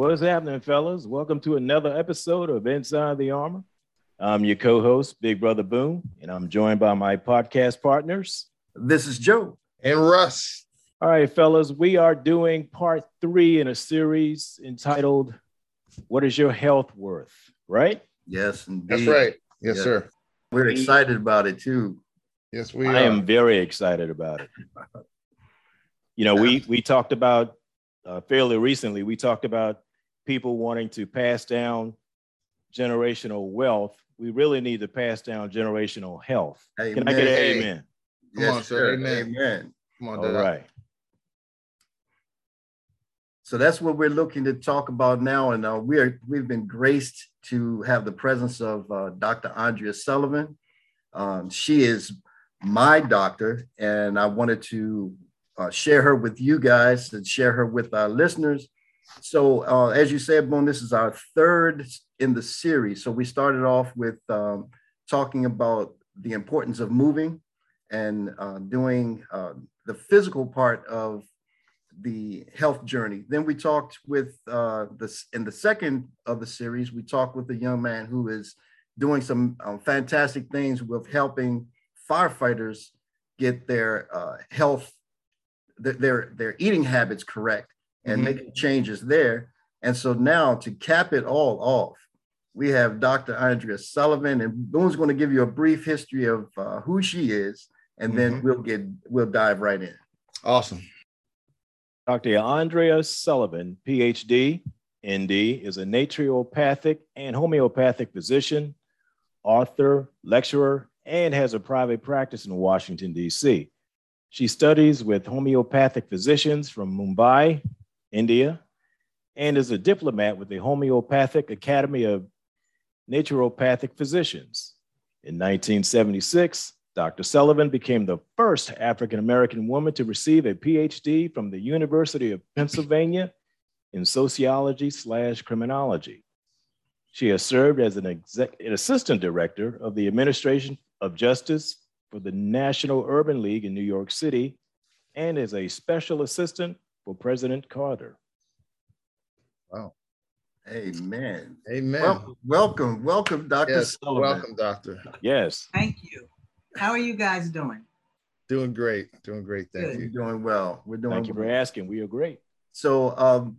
What's happening, fellas? Welcome to another episode of Inside the Armor. I'm your co host, Big Brother Boom, and I'm joined by my podcast partners. This is Joe. And Russ. All right, fellas, we are doing part three in a series entitled What is Your Health Worth? Right? Yes, indeed. That's right. Yes, Yeah. sir. We're excited about it too. Yes, we I are. am very excited about it. You know, we we talked about uh, fairly recently. We talked about people wanting to pass down generational wealth. We really need to pass down generational health. Can I get an Hey. amen? Come on, sir. Amen. Amen. Come on, All Doc. right. So that's what we're looking to talk about now, and uh, we are we've been graced to have the presence of uh, Dr. Andrea Sullivan. Um, she is my doctor, and I wanted to uh, share her with you guys and share her with our listeners. So, uh, as you said, Boone, this is our third in the series. So we started off with um, talking about the importance of moving and uh, doing uh, the physical part of the health journey. Then we talked with uh, this in the second of the series. We talked with a young man who is doing some um, fantastic things with helping firefighters get their uh, health, th- their their eating habits correct, and Mhm. making changes there. And so now to cap it all off, we have Dr. Andrea Sullivan, and Boone's going to give you a brief history of uh, who she is, and then Mhm. we'll get we'll dive right in. Awesome. Dr. Andrea Sullivan, PhD, ND, is a naturopathic and homeopathic physician, author, lecturer, and has a private practice in Washington, D.C. She studies with homeopathic physicians from Mumbai, India, and is a diplomat with the Homeopathic Academy of Naturopathic Physicians. In 1976, Dr. Sullivan became the first African American woman to receive a PhD from the University of Pennsylvania in sociology slash criminology. She has served as an, exec- an assistant director of the Administration of Justice for the National Urban League in New York City and is a special assistant for President Carter. Wow. Amen. Amen. Well, welcome, welcome, Dr. yes. Sullivan. Welcome, doctor. Yes. Thank you. How are you guys doing? Doing great. Doing great. Thank Good. We're you. doing well. We're doing Thank you for asking. We are great. So, um,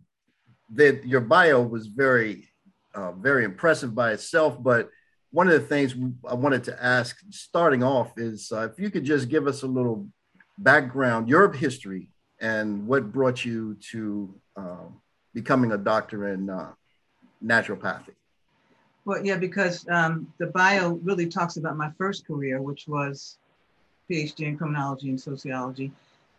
that your bio was very, uh, very impressive by itself. But one of the things I wanted to ask, starting off, is uh, if you could just give us a little background, your history, and what brought you to um, becoming a doctor in uh, naturopathy. Well, yeah, because um, the bio really talks about my first career, which was PhD in criminology and sociology.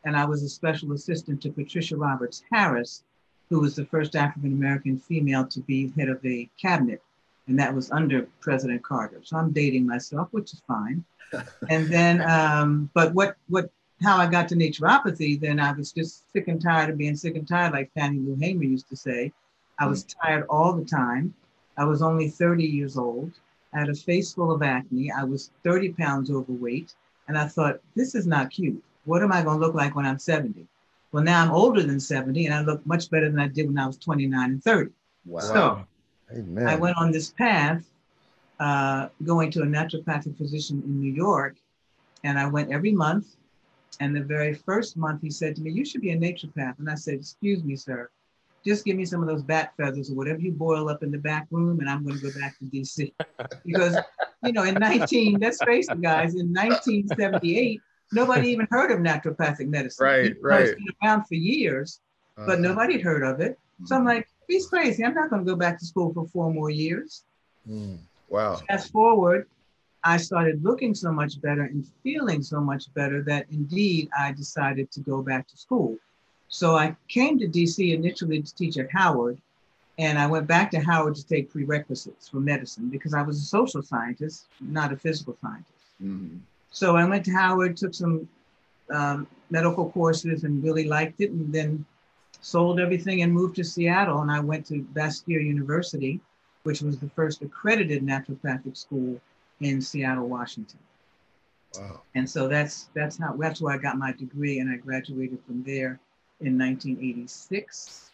And I was a special assistant to Patricia Roberts Harris, who was the first African American female to be head of the cabinet. And that was under President Carter. So I'm dating myself, which is fine. and then, um, but what, what, how I got to naturopathy, then I was just sick and tired of being sick and tired, like Fannie Lou Hamer used to say. I was tired all the time. I was only 30 years old. I had a face full of acne. I was 30 pounds overweight. And I thought, this is not cute. What am I going to look like when I'm 70? Well, now I'm older than 70 and I look much better than I did when I was 29 and 30. Wow. So Amen. I went on this path, uh, going to a naturopathic physician in New York. And I went every month. And the very first month, he said to me, You should be a naturopath. And I said, Excuse me, sir. Just give me some of those bat feathers or whatever you boil up in the back room, and I'm going to go back to DC. Because, you know, in 19, let's face it, guys, in 1978, nobody even heard of naturopathic medicine. Right, though It's right. been around for years, but Uh-huh. nobody had heard of it. So I'm like, he's crazy. I'm not going to go back to school for four more years. Mm. Wow. Fast forward, I started looking so much better and feeling so much better that indeed I decided to go back to school. So I came to DC initially to teach at Howard, and I went back to Howard to take prerequisites for medicine because I was a social scientist, not a physical scientist. Mhm. So I went to Howard, took some um, medical courses, and really liked it, and then sold everything and moved to Seattle. And I went to Bastyr University, which was the first accredited naturopathic school in Seattle, Washington. Wow. And so that's that's how that's where I got my degree, and I graduated from there in 1986.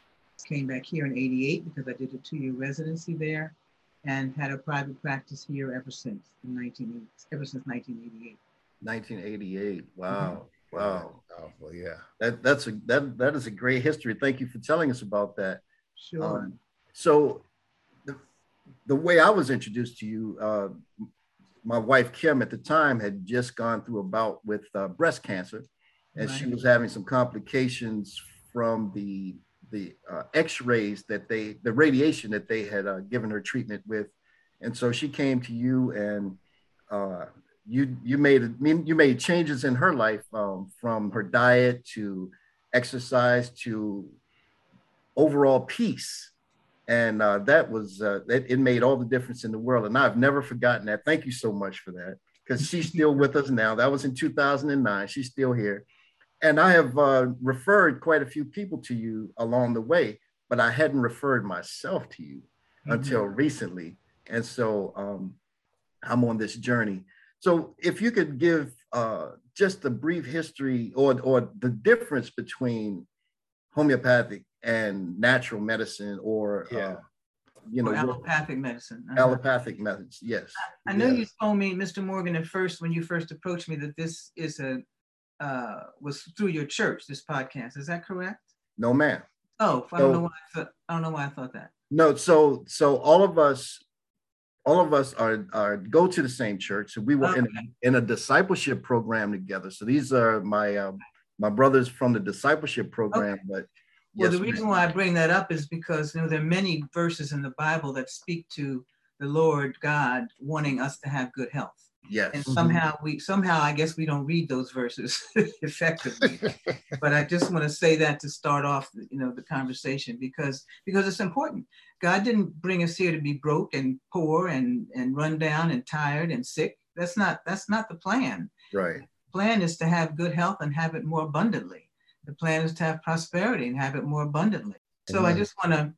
came back here in 88 because I did a two-year residency there and had a private practice here ever since in 1980, ever since 1988. 1988. Wow. Wow. Powerful, yeah. That that's a that that is a great history. Thank you for telling us about that. Sure. Um, so the, the way I was introduced to you, uh, my wife Kim at the time had just gone through a bout with uh, breast cancer, and she was having some complications from the the uh, X-rays that they, the radiation that they had uh, given her treatment with, and so she came to you and uh, you you made mean, you made changes in her life um, from her diet to exercise to overall peace and uh, that was uh, it, it made all the difference in the world. And i've never forgotten that. Thank you so much for that because she's still with us now. That was in 2009 she's still here. And i have uh, referred quite a few people to you along the way but i hadn't referred myself to you until recently. And so um, i'm on this journey. So if you could give uh, just a brief history or, or the difference between homeopathic and natural medicine or Yeah. uh, you know Or allopathic medicine. Uh-huh. allopathic methods yes I know you told me, Mr. Morgan, at first when you first approached me that this is a uh, was through your church. This podcast is that correct? no ma'am Oh, I don't know why I thought. I don't know why I thought that. no so so all of us all of us are are go to the same church so we were in, Okay. in a discipleship program together so these are my um, my brothers from the discipleship program but Well, yes, the reason why I bring that up is because you know there are many verses in the Bible that speak to the Lord God wanting us to have good health. yes And mm-hmm. somehow we somehow I guess we don't read those verses effectively. but I just want to say that to start off, you know, the conversation because because it's important. God didn't bring us here to be broke and poor and and run down and tired and sick. That's not that's not the plan. right plan is to have good health and have it more abundantly. The plan is to have prosperity and have it more abundantly. So I just want to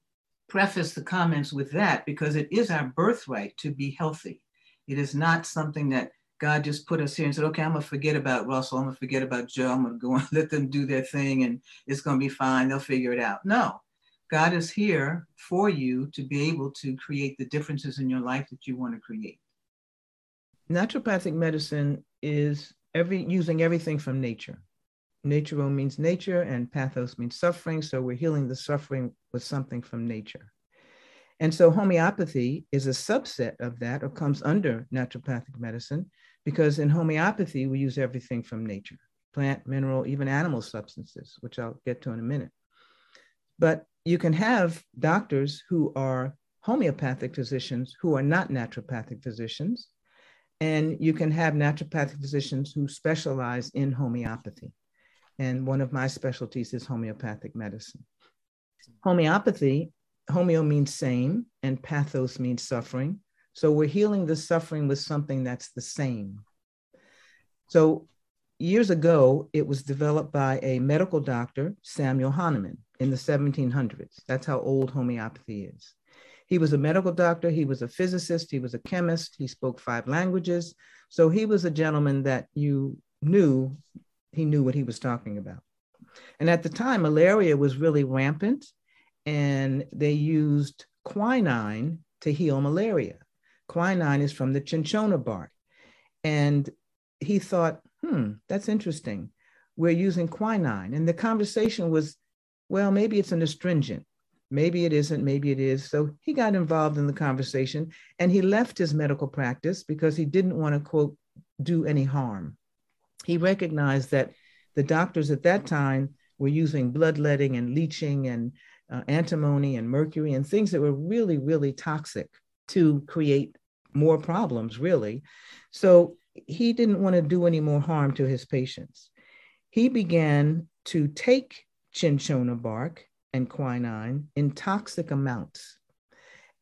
preface the comments with that because it is our birthright to be healthy. It is not something that God just put us here and said, okay, I'm going to forget about Russell. I'm going to forget about Joe. I'm going to go and let them do their thing and it's going to be fine. They'll figure it out. No, God is here for you to be able to create the differences in your life that you want to create. Naturopathic medicine is every using everything from nature. Naturo means nature and pathos means suffering. So we're healing the suffering with something from nature. And so homeopathy is a subset of that or comes under naturopathic medicine because in homeopathy, we use everything from nature plant, mineral, even animal substances, which I'll get to in a minute. But you can have doctors who are homeopathic physicians who are not naturopathic physicians. And you can have naturopathic physicians who specialize in homeopathy. And one of my specialties is homeopathic medicine. Homeopathy, homeo means same, and pathos means suffering. So we're healing the suffering with something that's the same. So years ago, it was developed by a medical doctor, Samuel Hahnemann, in the 1700s. That's how old homeopathy is. He was a medical doctor, he was a physicist, he was a chemist, he spoke five languages. So he was a gentleman that you knew he knew what he was talking about. And at the time, malaria was really rampant, and they used quinine to heal malaria. Quinine is from the cinchona bark. And he thought, hmm, that's interesting. We're using quinine. And the conversation was, well, maybe it's an astringent. Maybe it isn't, maybe it is. So he got involved in the conversation and he left his medical practice because he didn't want to, quote, do any harm. He recognized that the doctors at that time were using bloodletting and leeching and uh, antimony and mercury and things that were really, really toxic to create more problems, really. So he didn't want to do any more harm to his patients. He began to take cinchona bark and quinine in toxic amounts.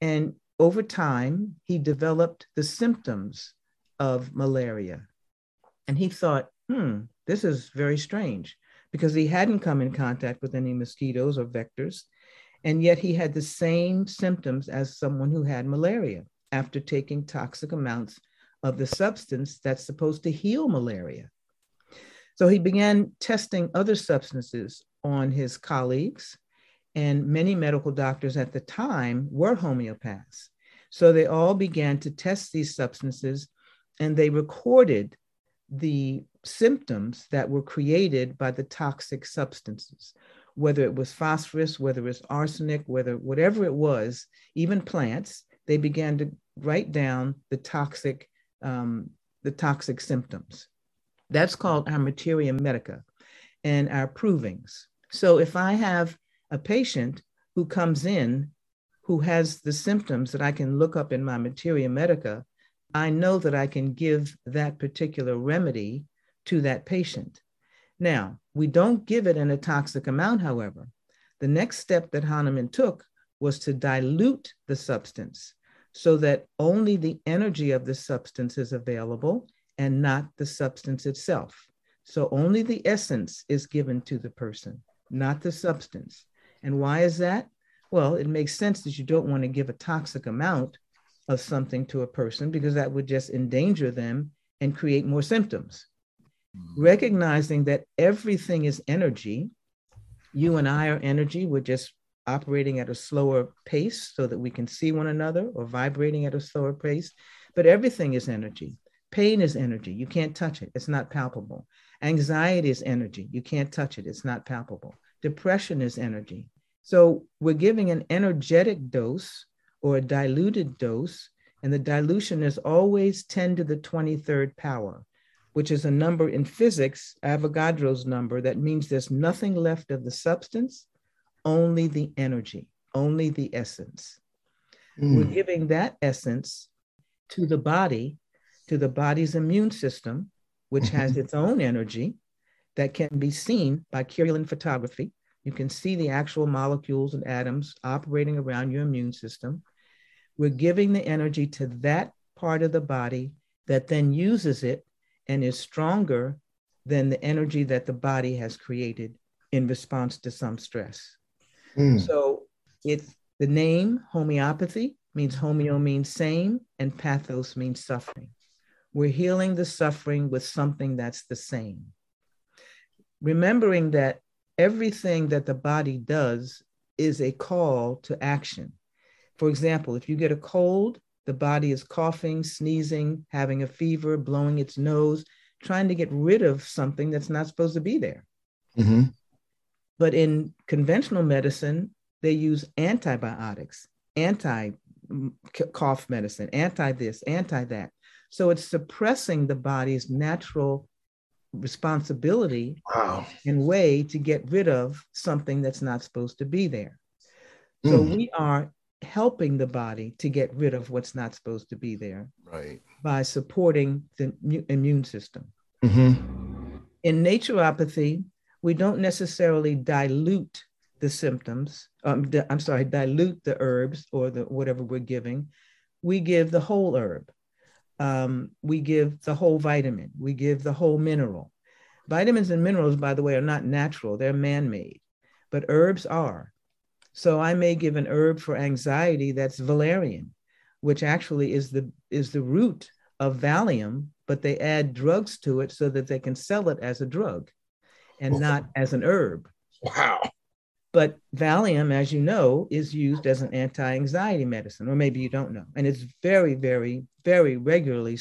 And over time, he developed the symptoms of malaria. And he thought, hmm, this is very strange because he hadn't come in contact with any mosquitoes or vectors. And yet he had the same symptoms as someone who had malaria after taking toxic amounts of the substance that's supposed to heal malaria. So he began testing other substances on his colleagues And many medical doctors at the time were homeopaths. So they all began to test these substances and they recorded the symptoms that were created by the toxic substances, whether it was phosphorus, whether it was arsenic, whether whatever it was, even plants, they began to write down the toxic, um, the toxic symptoms. That's called our materia medica and our provings. So if I have a patient who comes in who has the symptoms that I can look up in my materia medica, I know that I can give that particular remedy to that patient. Now, we don't give it in a toxic amount, however. The next step that Hahnemann took was to dilute the substance so that only the energy of the substance is available and not the substance itself. So only the essence is given to the person, not the substance. And why is that? Well, it makes sense that you don't want to give a toxic amount of something to a person because that would just endanger them and create more symptoms. Mm-hmm. Recognizing that everything is energy, you and I are energy, we're just operating at a slower pace so that we can see one another or vibrating at a slower pace, but everything is energy. Pain is energy. You can't touch it, it's not palpable. Anxiety is energy. You can't touch it, it's not palpable. Depression is energy. So we're giving an energetic dose or a diluted dose, and the dilution is always 10 to the 23rd power, which is a number in physics, Avogadro's number, that means there's nothing left of the substance, only the energy, only the essence. Mm. We're giving that essence to the body, to the body's immune system, which has its own energy that can be seen by Kirlian photography. You can see the actual molecules and atoms operating around your immune system. We're giving the energy to that part of the body that then uses it and is stronger than the energy that the body has created in response to some stress. Mm. So it's the name homeopathy means homeo means same and pathos means suffering. We're healing the suffering with something that's the same. Remembering that everything that the body does is a call to action. For example, if you get a cold, the body is coughing, sneezing, having a fever, blowing its nose, trying to get rid of something that's not supposed to be there. Mm-hmm. But in conventional medicine, they use antibiotics, anti cough medicine, anti this, anti that. So it's suppressing the body's natural responsibility wow. and way to get rid of something that's not supposed to be there. So mm. we are helping the body to get rid of what's not supposed to be there right by supporting the immune system mm-hmm. in naturopathy we don't necessarily dilute the symptoms um, i'm sorry dilute the herbs or the whatever we're giving we give the whole herb um, we give the whole vitamin, we give the whole mineral. Vitamins and minerals, by the way, are not natural, they're man made, but herbs are. So I may give an herb for anxiety that's valerian, which actually is the, is the root of Valium, but they add drugs to it so that they can sell it as a drug and not as an herb. Wow. But Valium, as you know, is used as an anti anxiety medicine, or maybe you don't know. And it's very, very, very regularly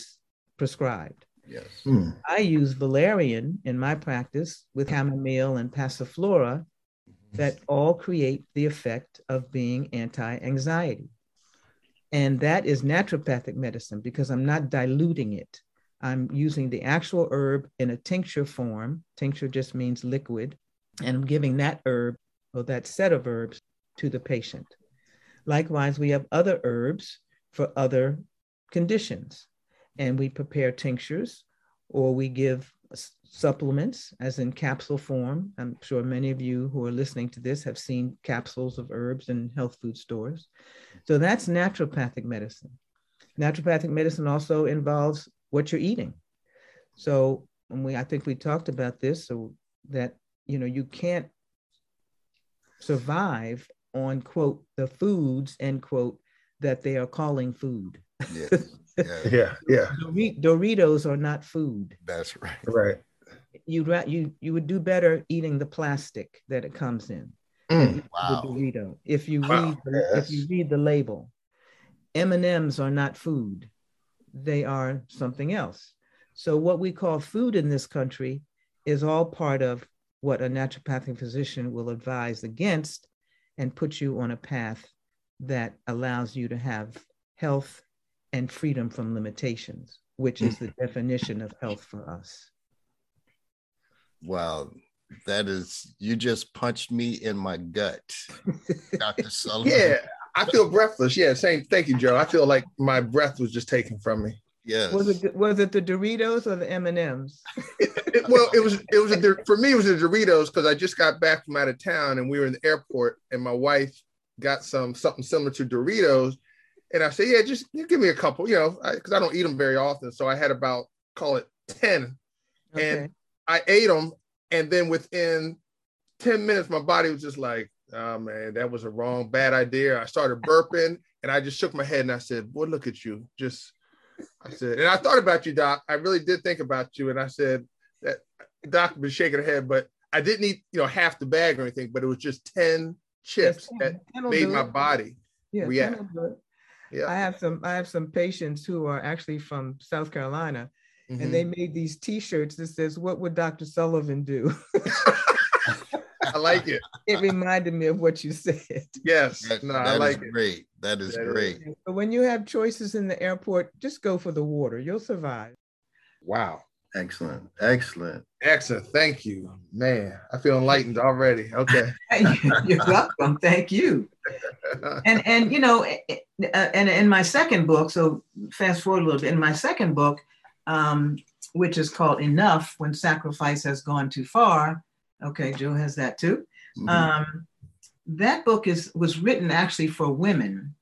prescribed. Yes. Hmm. I use valerian in my practice with chamomile and passiflora that all create the effect of being anti anxiety. And that is naturopathic medicine because I'm not diluting it. I'm using the actual herb in a tincture form. Tincture just means liquid. And I'm giving that herb or that set of herbs to the patient. Likewise, we have other herbs for other conditions, and we prepare tinctures or we give supplements, as in capsule form. I'm sure many of you who are listening to this have seen capsules of herbs in health food stores. So that's naturopathic medicine. Naturopathic medicine also involves what you're eating. So we, I think we talked about this, so that you know you can't survive on quote the foods end quote that they are calling food. Yeah, yeah, yeah. Doritos are not food. That's right. Right. You'd you you would do better eating the plastic that it comes in. Mm. Wow. The Dorito. If you wow. read the, yes. if you read the label, M&Ms are not food. They are something else. So what we call food in this country is all part of what a naturopathic physician will advise against and put you on a path that allows you to have health and freedom from limitations, which is the definition of health for us. Wow, that is, you just punched me in my gut, Dr. Sullivan. Yeah, I feel breathless. Yeah, same. Thank you, Joe. I feel like my breath was just taken from me. Yes. Was it was it the Doritos or the M and M's? Well, it was it was a, for me it was the Doritos because I just got back from out of town and we were in the airport and my wife got some something similar to Doritos, and I said, yeah, just you give me a couple, you know, because I, I, don't eat them very often, so I had about call it ten, okay. and I ate them, and then within ten minutes, my body was just like, oh man, that was a wrong bad idea. I started burping, and I just shook my head and I said, boy, look at you, just I said, and I thought about you, Doc. I really did think about you. And I said that Doc was shaking her head, but I didn't eat, you know, half the bag or anything, but it was just 10 chips yes, that made my body yeah, react. Yeah. I have some I have some patients who are actually from South Carolina mm-hmm. and they made these t-shirts that says, What would Dr. Sullivan do? I like it. It reminded me of what you said. Yes. That, no, that I like it. great. That is that great. Is. But when you have choices in the airport, just go for the water. You'll survive. Wow. Excellent. Excellent. Excellent. Thank you. Man, I feel enlightened already. Okay. You're welcome. Thank you. And and you know, eh, eh, uh, and in my second book, so fast forward a little bit. In my second book, um, which is called Enough When Sacrifice Has Gone Too Far, Okay, Joe has that too. Mm-hmm. Um, that book is was written actually for women.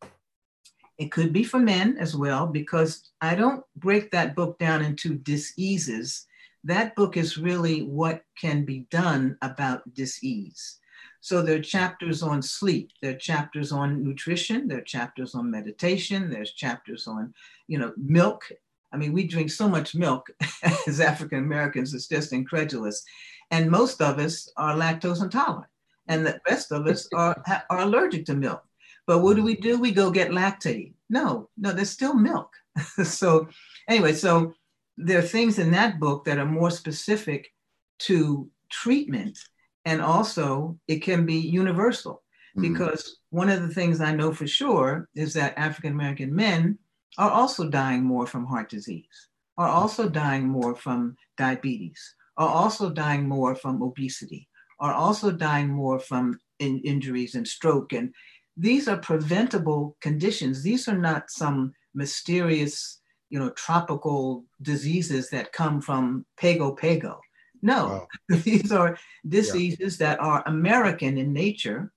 It could be for men as well because I don't break that book down into diseases. That book is really what can be done about disease. So there are chapters on sleep, there are chapters on nutrition, there are chapters on meditation, there's chapters on, you know, milk. I mean, we drink so much milk as African Americans, it's just incredulous. And most of us are lactose intolerant, and the rest of us are, are allergic to milk. But what do we do? We go get Lactaid. No, no, there's still milk. so, anyway, so there are things in that book that are more specific to treatment. And also, it can be universal mm-hmm. because one of the things I know for sure is that African American men are also dying more from heart disease, are also dying more from diabetes, are also dying more from obesity, are also dying more from in injuries and stroke. And these are preventable conditions. These are not some mysterious, you know, tropical diseases that come from Pago Pago. No, wow. these are diseases yeah. that are American in nature.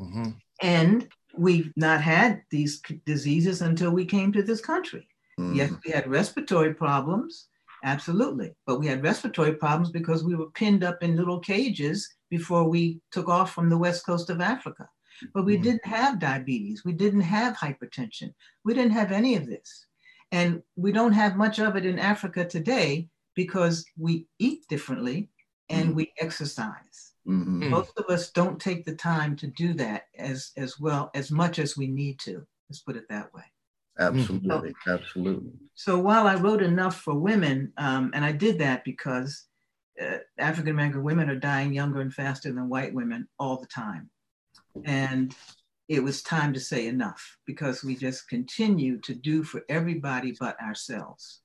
Mm-hmm. And we've not had these diseases until we came to this country. Mm-hmm. Yes, we had respiratory problems. Absolutely. But we had respiratory problems because we were pinned up in little cages before we took off from the west coast of Africa. But we mm-hmm. didn't have diabetes. We didn't have hypertension. We didn't have any of this. And we don't have much of it in Africa today because we eat differently and mm-hmm. we exercise. Mm-hmm. Most of us don't take the time to do that as, as well, as much as we need to. Let's put it that way. Absolutely, so, absolutely. So while I wrote enough for women, um, and I did that because uh, African American women are dying younger and faster than white women all the time, and it was time to say enough because we just continue to do for everybody but ourselves.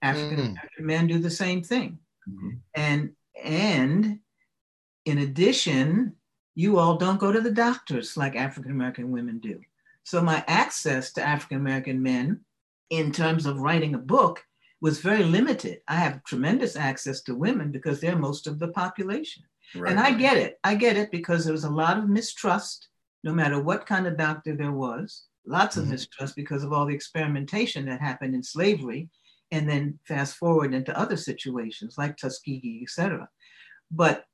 African American mm. men do the same thing, mm-hmm. and and in addition, you all don't go to the doctors like African American women do. So my access to African American men in terms of writing a book was very limited. I have tremendous access to women because they're most of the population. Right. And I get it. I get it because there was a lot of mistrust, no matter what kind of doctor there was, lots of mm-hmm. mistrust because of all the experimentation that happened in slavery. And then fast forward into other situations like Tuskegee, et cetera. But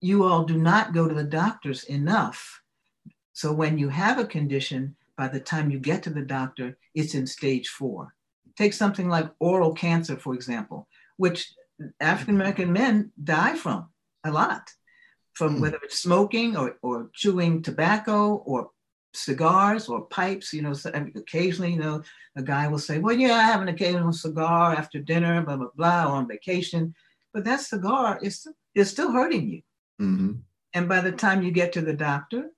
you all do not go to the doctors enough so when you have a condition, by the time you get to the doctor, it's in stage four. Take something like oral cancer, for example, which African American men die from a lot. from whether it's smoking or, or chewing tobacco or cigars or pipes. You know, so occasionally, you know, a guy will say, "Well, yeah, I have an occasional cigar after dinner, blah blah blah, or on vacation," but that cigar is is still hurting you. Mm-hmm. And by the time you get to the doctor,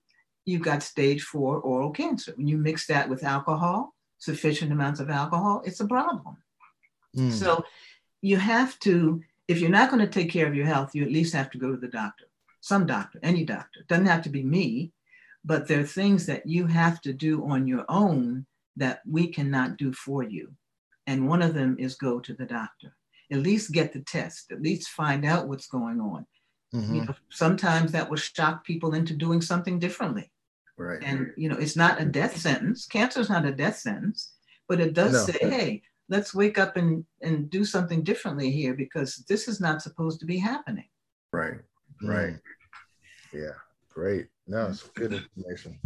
you've got stage four oral cancer. When you mix that with alcohol, sufficient amounts of alcohol, it's a problem. Mm. So you have to, if you're not going to take care of your health, you at least have to go to the doctor, some doctor, any doctor. It doesn't have to be me, but there are things that you have to do on your own that we cannot do for you. And one of them is go to the doctor. At least get the test, at least find out what's going on. Mm-hmm. You know, sometimes that will shock people into doing something differently. Right. And you know, it's not a death sentence. Cancer is not a death sentence, but it does no. say, hey, let's wake up and, and do something differently here because this is not supposed to be happening. Right. Right. Yeah. Great. No, it's good information.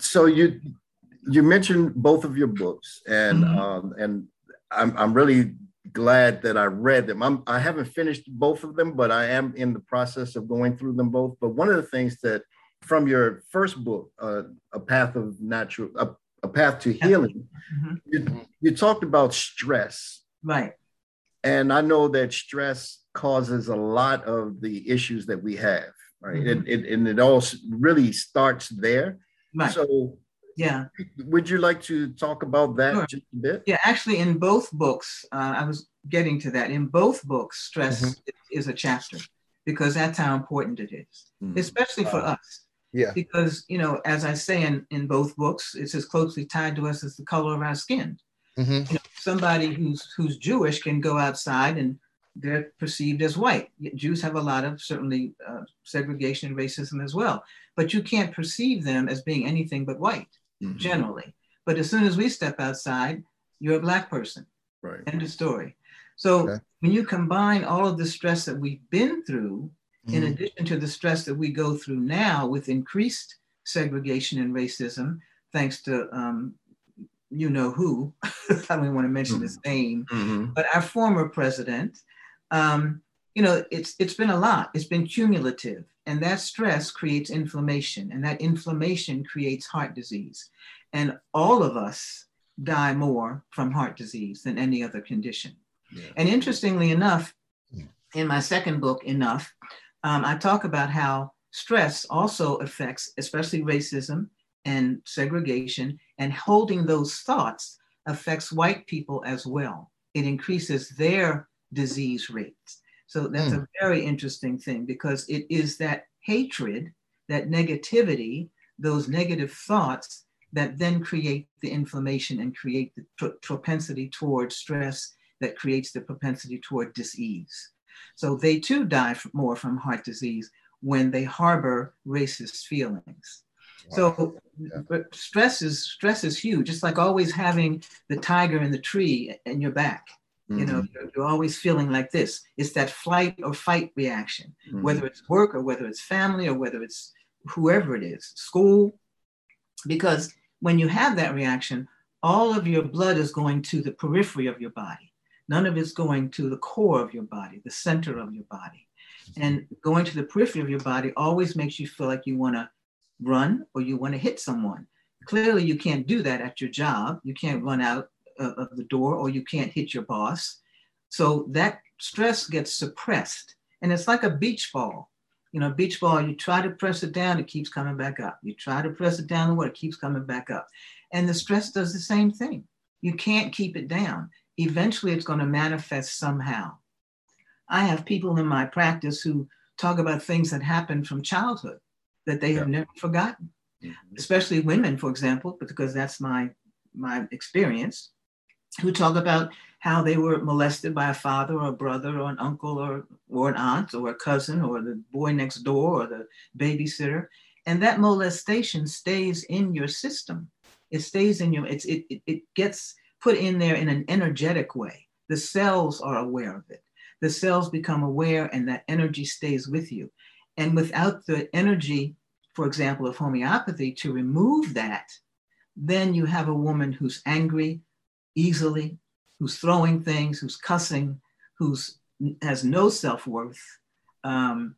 So you you mentioned both of your books, and mm-hmm. um, and I'm I'm really glad that I read them. I'm I haven't finished both of them, but I am in the process of going through them both. But one of the things that from your first book, uh, A Path of Natural, a, a Path to Healing, mm-hmm. you, you talked about stress. Right. And I know that stress causes a lot of the issues that we have, right? Mm-hmm. It, it, and it all really starts there. Right. So, yeah. Would you like to talk about that sure. just a bit? Yeah, actually, in both books, uh, I was getting to that. In both books, stress mm-hmm. is a chapter because that's how important it is, mm-hmm. especially for us. Yeah. Because, you know, as I say in, in both books, it's as closely tied to us as the color of our skin. Mm-hmm. You know, somebody who's who's Jewish can go outside and they're perceived as white. Jews have a lot of certainly uh, segregation and racism as well, but you can't perceive them as being anything but white mm-hmm. generally. But as soon as we step outside, you're a black person. Right. End of story. So okay. when you combine all of the stress that we've been through mm-hmm. in addition to the stress that we go through now with increased segregation and racism, thanks to um, you know who, I don't even want to mention mm-hmm. his name, mm-hmm. but our former president, um, you know, it's it's been a lot. It's been cumulative, and that stress creates inflammation, and that inflammation creates heart disease, and all of us die more from heart disease than any other condition. Yeah. And interestingly enough, in my second book, Enough, um, I talk about how stress also affects, especially racism and segregation, and holding those thoughts affects white people as well. It increases their disease rates. So that's mm. a very interesting thing because it is that hatred, that negativity, those negative thoughts that then create the inflammation and create the pr- propensity toward stress that creates the propensity toward disease. So they too die more from heart disease when they harbor racist feelings. Wow. So yeah. stress is stress is huge. It's like always having the tiger in the tree in your back. Mm-hmm. You know, mm-hmm. you're, you're, always feeling like this. It's that flight or fight reaction, mm-hmm. whether it's work or whether it's family or whether it's whoever it is, school. Because when you have that reaction, all of your blood is going to the periphery of your body. None of it's going to the core of your body, the center of your body. And going to the periphery of your body always makes you feel like you want to run or you want to hit someone. Clearly, you can't do that at your job. You can't run out of the door or you can't hit your boss. So that stress gets suppressed. And it's like a beach ball. You know, beach ball, you try to press it down, it keeps coming back up. You try to press it down the water, keeps coming back up. And the stress does the same thing. You can't keep it down eventually it's going to manifest somehow. I have people in my practice who talk about things that happened from childhood that they have never forgotten, mm-hmm. especially women, for example, because that's my my experience, who talk about how they were molested by a father or a brother or an uncle or, or an aunt or a cousin or the boy next door or the babysitter. And that molestation stays in your system. It stays in your, it's, it, it, it gets put in there in an energetic way. The cells are aware of it. The cells become aware, and that energy stays with you. And without the energy, for example, of homeopathy to remove that, then you have a woman who's angry easily, who's throwing things, who's cussing, who's has no self worth, um,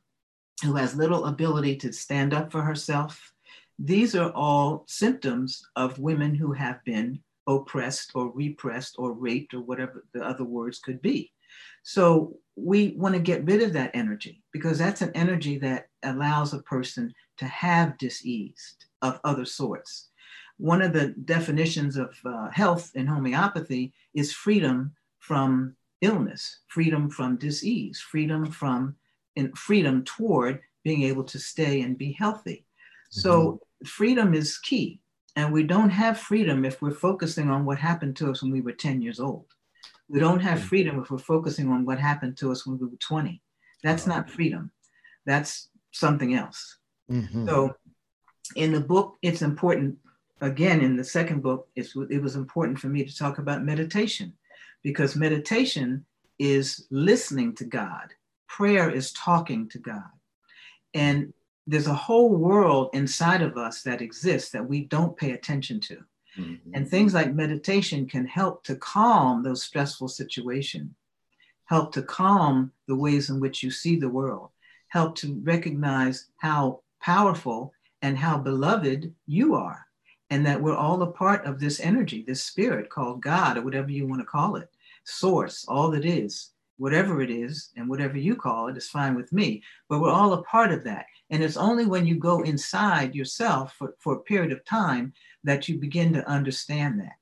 who has little ability to stand up for herself. These are all symptoms of women who have been oppressed or repressed or raped or whatever the other words could be. So we want to get rid of that energy because that's an energy that allows a person to have disease of other sorts. One of the definitions of uh, health in homeopathy is freedom from illness, freedom from disease, freedom from and freedom toward being able to stay and be healthy. Mm-hmm. So freedom is key. And we don't have freedom if we're focusing on what happened to us when we were 10 years old. We don't have freedom if we're focusing on what happened to us when we were 20. That's not freedom. That's something else. Mm-hmm. So in the book, it's important, again, in the second book, it was important for me to talk about meditation because meditation is listening to God. Prayer is talking to God. And there's a whole world inside of us that exists that we don't pay attention to. Mm-hmm. And things like meditation can help to calm those stressful situations, help to calm the ways in which you see the world, help to recognize how powerful and how beloved you are, and that we're all a part of this energy, this spirit called God, or whatever you want to call it, source, all it is, whatever it is, and whatever you call it is fine with me. But we're all a part of that. And it's only when you go inside yourself for, for a period of time that you begin to understand that.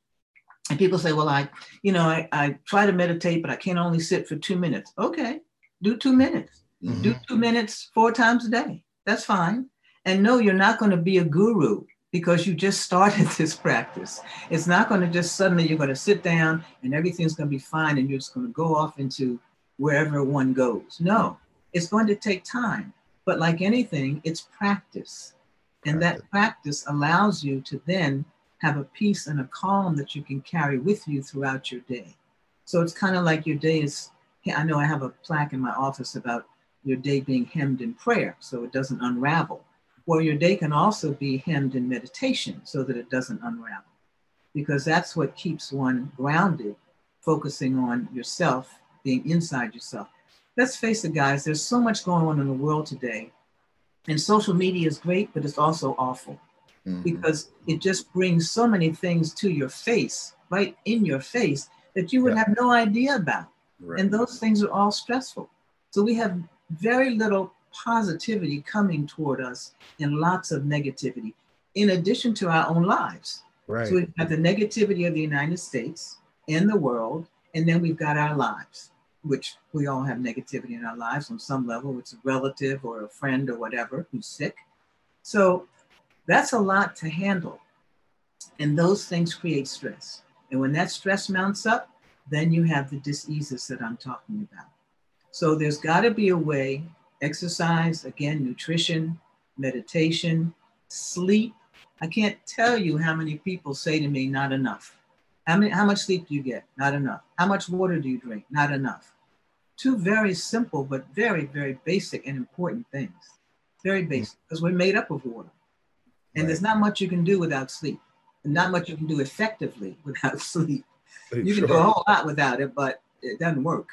And people say, well, I, you know, I, I try to meditate, but I can only sit for two minutes. Okay, do two minutes. Mm-hmm. Do two minutes four times a day. That's fine. And no, you're not going to be a guru because you just started this practice. It's not going to just suddenly you're going to sit down and everything's going to be fine and you're just going to go off into wherever one goes. No, it's going to take time. But like anything, it's practice. And that practice allows you to then have a peace and a calm that you can carry with you throughout your day. So it's kind of like your day is, I know I have a plaque in my office about your day being hemmed in prayer so it doesn't unravel. Well, your day can also be hemmed in meditation so that it doesn't unravel, because that's what keeps one grounded, focusing on yourself, being inside yourself. Let's face it, guys, there's so much going on in the world today and social media is great, but it's also awful mm-hmm. because it just brings so many things to your face, right in your face, that you would yeah. have no idea about. Right. And those things are all stressful. So we have very little positivity coming toward us and lots of negativity, in addition to our own lives. Right. So we've got the negativity of the United States and the world, and then we've got our lives which we all have negativity in our lives on some level. It's a relative or a friend or whatever who's sick. So that's a lot to handle. And those things create stress. And when that stress mounts up, then you have the diseases that I'm talking about. So there's got to be a way exercise, again, nutrition, meditation, sleep. I can't tell you how many people say to me, not enough. How, many, how much sleep do you get? Not enough. How much water do you drink? Not enough. Two very simple, but very, very basic and important things. Very hmm. basic, because we're made up of water. And right. there's not much you can do without sleep. And not much you can do effectively without sleep. You sure. can do a whole lot without it, but it doesn't work.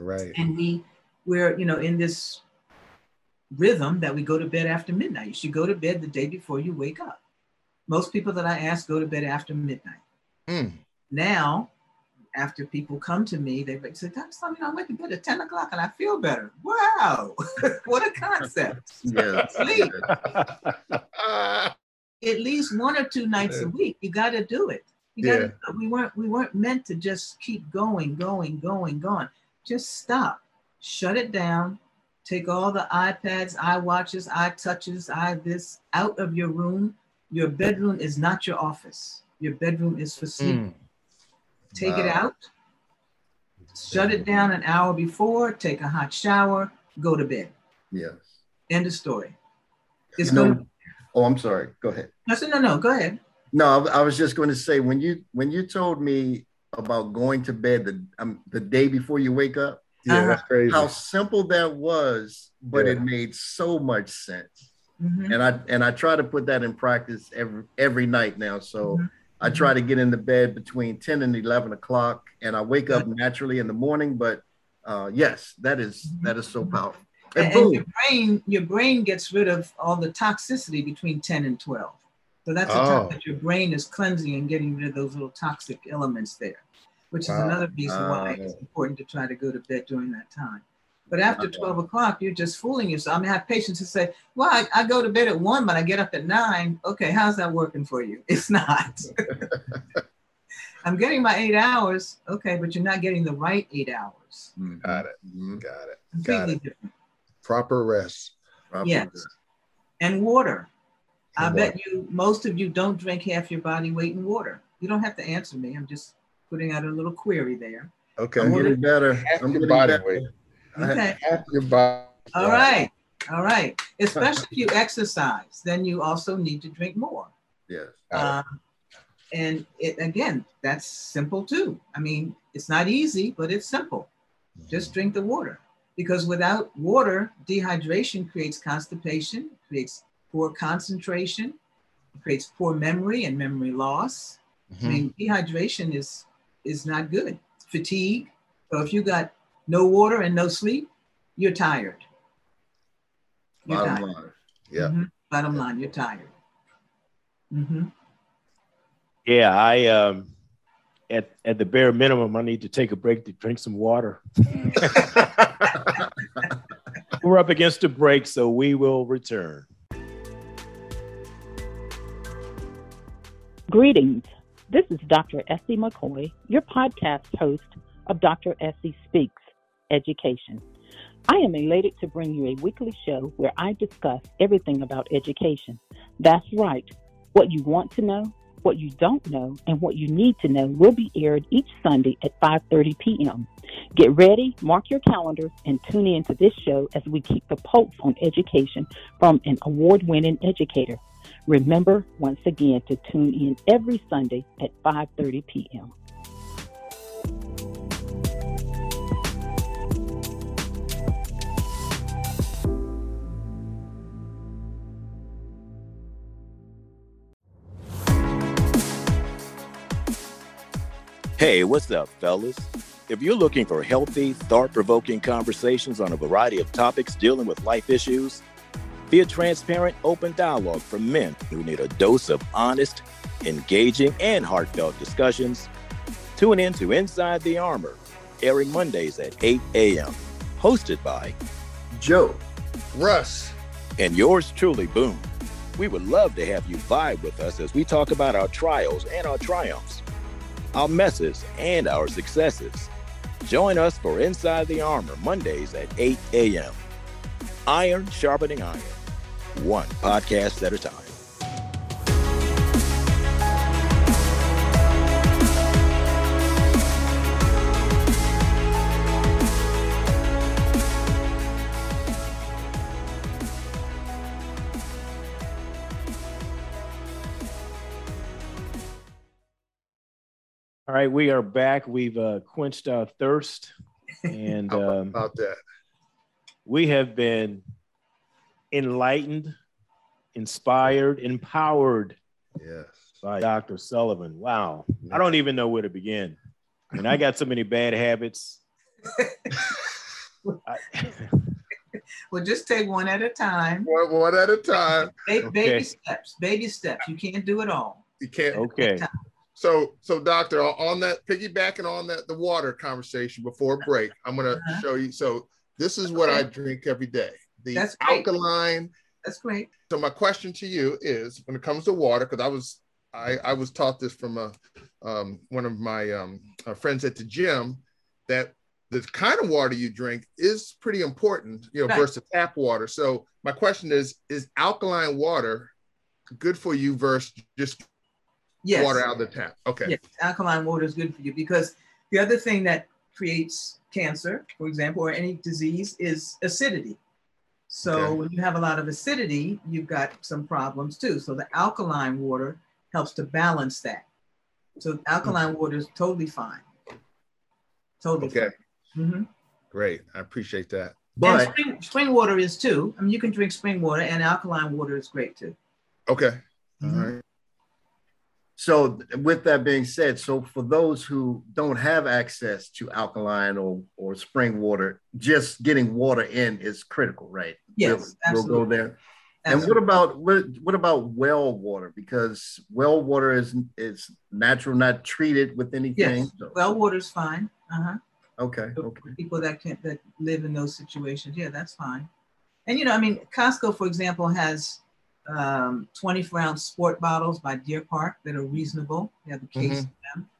Right. And we we're, you know, in this rhythm that we go to bed after midnight. You should go to bed the day before you wake up. Most people that I ask go to bed after midnight. Mm. Now, after people come to me, they say, Dr. Sloan, I went to bed at 10 o'clock and I feel better. Wow, what a concept. Yeah. Sleep. at least one or two nights yeah. a week. You got to do it. You gotta, yeah. we weren't we weren't meant to just keep going, going, going, going. Just stop, shut it down, take all the iPads, iWatches, iTouches, i this out of your room. Your bedroom is not your office. Your bedroom is for sleep. Mm. Take wow. it out, shut it down an hour before, take a hot shower, go to bed. Yes. End of story. It's no, going. Oh, I'm sorry. Go ahead. Said no, no. Go ahead. No, I was just going to say when you when you told me about going to bed the um, the day before you wake up. Yeah, uh-huh. that's crazy. How simple that was, but yeah. it made so much sense. Mm-hmm. And I and I try to put that in practice every every night now. So mm-hmm. I try to get into bed between 10 and 11 o'clock, and I wake up naturally in the morning. But uh, yes, that is that is so powerful. And, and your brain, your brain gets rid of all the toxicity between 10 and 12. So that's the time oh. that your brain is cleansing and getting rid of those little toxic elements there, which is wow. another reason why it's important to try to go to bed during that time. But after 12 o'clock, you're just fooling yourself. I mean, I have patients who say, Well, I, I, go to bed at one, but I get up at nine. Okay, how's that working for you? It's not. I'm getting my eight hours. Okay, but you're not getting the right eight hours. Mm-hmm. Got it. Mm-hmm. Got it. Completely Got it. different. Proper rest. Proper yes. Rest. And water. And I water. bet you most of you don't drink half your body weight in water. You don't have to answer me. I'm just putting out a little query there. Okay. I'm getting better. I'm getting body better. weight. Okay. Half your body. All right. All right. Especially if you exercise, then you also need to drink more. Yes. Um, and it, again, that's simple too. I mean, it's not easy, but it's simple. Just drink the water because without water, dehydration creates constipation, creates poor concentration, creates poor memory and memory loss. Mm-hmm. I mean, dehydration is is not good. Fatigue. So if you got no water and no sleep, you're tired. You're Bottom tired. line. Yeah. Mm-hmm. Bottom yeah. line, you're tired. Mm-hmm. Yeah, I um at at the bare minimum, I need to take a break to drink some water. We're up against a break, so we will return. Greetings. This is Dr. Essie McCoy, your podcast host of Dr. Essie Speaks Education. I am elated to bring you a weekly show where I discuss everything about education. That's right. What you want to know, what you don't know, and what you need to know will be aired each Sunday at 5:30 p.m. Get ready, mark your calendars, and tune in to this show as we keep the pulse on education from an award-winning educator. Remember once again to tune in every Sunday at 5:30 p.m. Hey, what's up, fellas? If you're looking for healthy, thought provoking conversations on a variety of topics dealing with life issues, be a transparent, open dialogue for men who need a dose of honest, engaging, and heartfelt discussions, tune in to Inside the Armor, airing Mondays at 8 a.m., hosted by Joe, Russ, and yours truly, Boom. We would love to have you vibe with us as we talk about our trials and our triumphs our messes, and our successes. Join us for Inside the Armor Mondays at 8 a.m. Iron sharpening iron, one podcast at a time. All right, we are back. We've uh, quenched our thirst, and um, about that, we have been enlightened, inspired, empowered. Yes, by Dr. Sullivan. Wow, I don't even know where to begin. I mean, I got so many bad habits. well, just take one at a time. One, one at a time. Baby, okay. baby steps. Baby steps. You can't do it all. You can't. Okay. So, so doctor, on that piggybacking on that the water conversation before break, I'm gonna uh-huh. show you. So this is what I drink every day. The That's alkaline. That's great. So my question to you is, when it comes to water, because I was I, I was taught this from a um, one of my um, uh, friends at the gym that the kind of water you drink is pretty important, you know, right. versus tap water. So my question is, is alkaline water good for you versus just yes. water out of the tap. Okay. Yes, alkaline water is good for you because the other thing that creates cancer, for example, or any disease is acidity. So okay. when you have a lot of acidity, you've got some problems too. So the alkaline water helps to balance that. So alkaline mm-hmm. water is totally fine. Totally okay. Mm-hmm. Great. I appreciate that. But spring, spring, water is too. I mean, you can drink spring water and alkaline water is great too. Okay. Mm-hmm. All right. So with that being said, so for those who don't have access to alkaline or, or spring water, just getting water in is critical, right? Yes, we'll, we'll go there. And what about what, what about well water? Because well water is is natural, not treated with anything. Yes, so. well water's fine. Uh-huh. Okay. Okay. People that can that live in those situations, yeah, that's fine. And you know, I mean, Costco, for example, has um, 24 ounce sport bottles by Deer Park that are reasonable. They have a case mm-hmm. of them.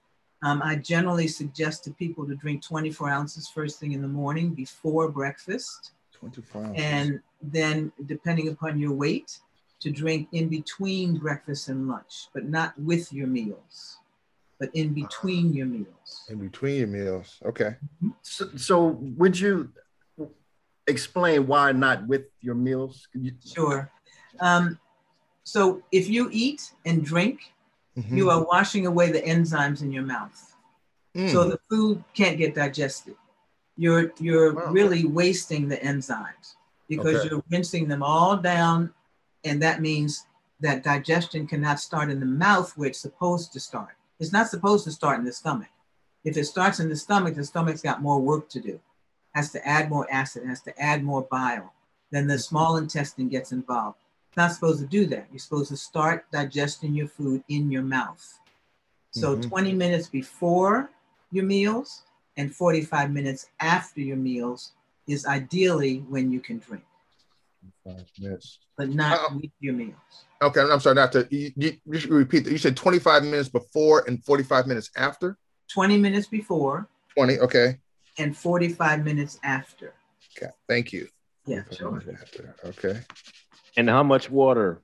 Um, I generally suggest to people to drink 24 ounces first thing in the morning before breakfast. 24 ounces. And then, depending upon your weight, to drink in between breakfast and lunch, but not with your meals, but in between your meals. In between your meals. Okay. Mm-hmm. So, so would you explain why not with your meals? You- sure. Um, so if you eat and drink, mm-hmm. you are washing away the enzymes in your mouth. Mm. So the food can't get digested. You're you're wow. really wasting the enzymes because okay. you're rinsing them all down, and that means that digestion cannot start in the mouth where it's supposed to start. It's not supposed to start in the stomach. If it starts in the stomach, the stomach's got more work to do. Has to add more acid, has to add more bile. Then the small intestine gets involved not supposed to do that. You're supposed to start digesting your food in your mouth. So mm-hmm. 20 minutes before your meals and 45 minutes after your meals is ideally when you can drink. Five minutes. But not uh, with your meals. Okay, I'm sorry, not to you, you, you should repeat that. You said 25 minutes before and 45 minutes after? 20 minutes before. 20, okay. And 45 minutes after. Okay, thank you. Yeah, sure. Okay. And how much water?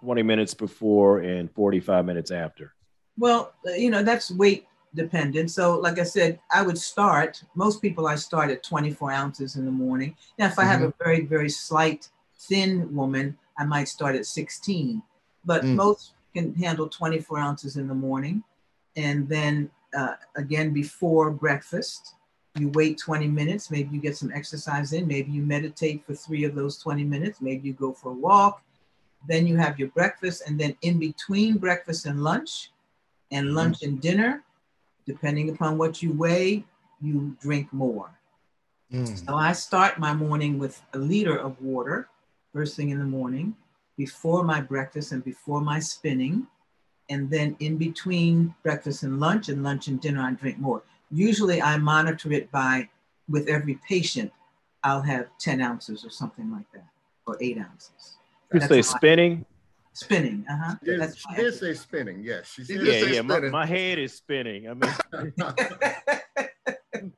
20 minutes before and 45 minutes after? Well, you know, that's weight dependent. So, like I said, I would start, most people I start at 24 ounces in the morning. Now, if I mm-hmm. have a mm-hmm. very, very slight, thin woman, I might start at 16. But mm. most can handle 24 ounces in the morning. And then uh, again, before breakfast, you wait 20 minutes, maybe you get some exercise in, maybe you meditate for three of those 20 minutes, maybe you go for a walk, then you have your breakfast, and then in between breakfast and lunch, and mm-hmm. lunch and dinner, depending upon what you weigh, you drink more. Mm. So I start my morning with a liter of water first thing in the morning, before my breakfast and before my spinning. And then in between breakfast and lunch and lunch and dinner, I drink more. Usually I monitor it by, with every patient, I'll have 10 ounces or something like that, or eight ounces. You say spinning? Spinning, uh-huh. Yes, she did say spinning, yes. She did yeah, yeah, my, my, head is spinning. I mean,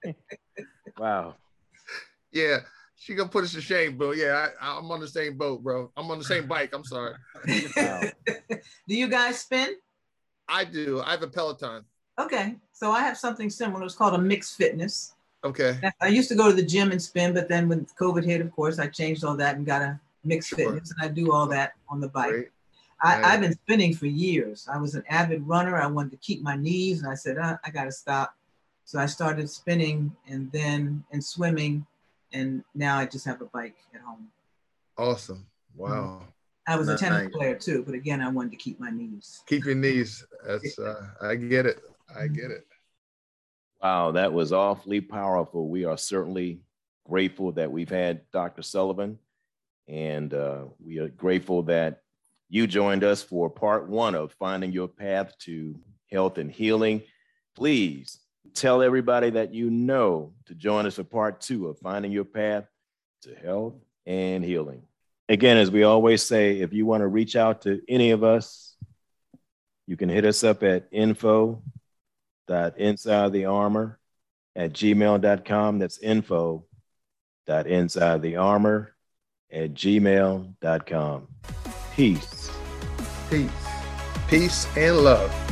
wow. Yeah, she gonna put us to shame, bro. Yeah, I, am on the same boat, bro. I'm on the same bike. I'm sorry. Wow. do you guys spin? I do. I have a Peloton. Okay, so I have something similar. It's called a MYX fitness. Okay. I used to go to the gym and spin, but then when COVID hit, of course, I changed all that and got a MYX sure. fitness, and I do all that on the bike. Great. I, have been spinning for years. I was an avid runner. I wanted to keep my knees, and I said, uh, I got to stop. So I started spinning and then and swimming, and now I just have a bike at home. Awesome! Wow. Mm-hmm. I was a tennis player too, but again, I wanted to keep my knees. Keep your knees. That's uh, I get it. I get it. Wow, that was awfully powerful. We are certainly grateful that we've had Dr. Sullivan, and uh, we are grateful that you joined us for part one of Finding Your Path to Health and Healing. Please tell everybody that you know to join us for part two of Finding Your Path to Health and Healing. Again, as we always say, if you want to reach out to any of us, you can hit us up at info dot inside the armor at gmail.com. That's info dot inside the armor at gmail.com. Peace. Peace. Peace and love.